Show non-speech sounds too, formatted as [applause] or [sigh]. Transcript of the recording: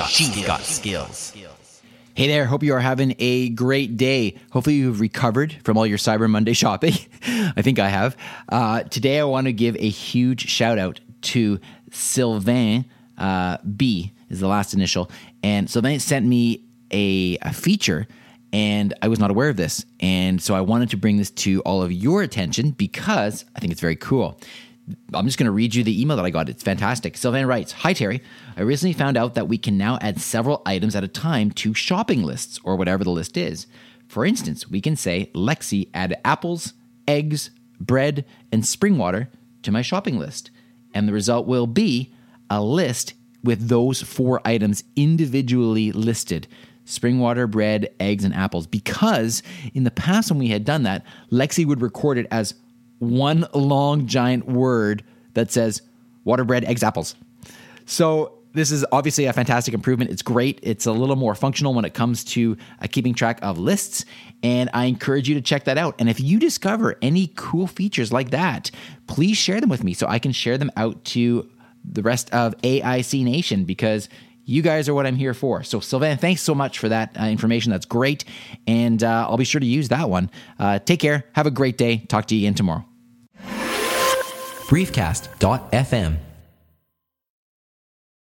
got, she's got skills. Hey there, hope you are having a great day. Hopefully, you've recovered from all your Cyber Monday [laughs] shopping. I think I have. Uh, today, I want to give a huge shout out to Sylvain uh, B, is the last initial. And Sylvain sent me a, a feature, and I was not aware of this. And so I wanted to bring this to all of your attention because I think it's very cool. I'm just going to read you the email that I got. It's fantastic. Sylvain writes Hi, Teri. I recently found out that we can now add several items at a time to shopping lists or whatever the list is. For instance, we can say, Lexi, add apples, eggs, bread, and spring water to my shopping list. And the result will be a list with those four items individually listed spring water, bread, eggs, and apples. Because in the past, when we had done that, Lexi would record it as one long giant word that says water, bread, eggs, apples. So this is obviously a fantastic improvement. It's great. It's a little more functional when it comes to uh, keeping track of lists. And I encourage you to check that out. And if you discover any cool features like that, please share them with me so I can share them out to the rest of AIC Nation because you guys are what I'm here for. So, Sylvain, thanks so much for that uh, information. That's great. And uh, I'll be sure to use that one. Uh, take care. Have a great day. Talk to you again tomorrow. Briefcast.fm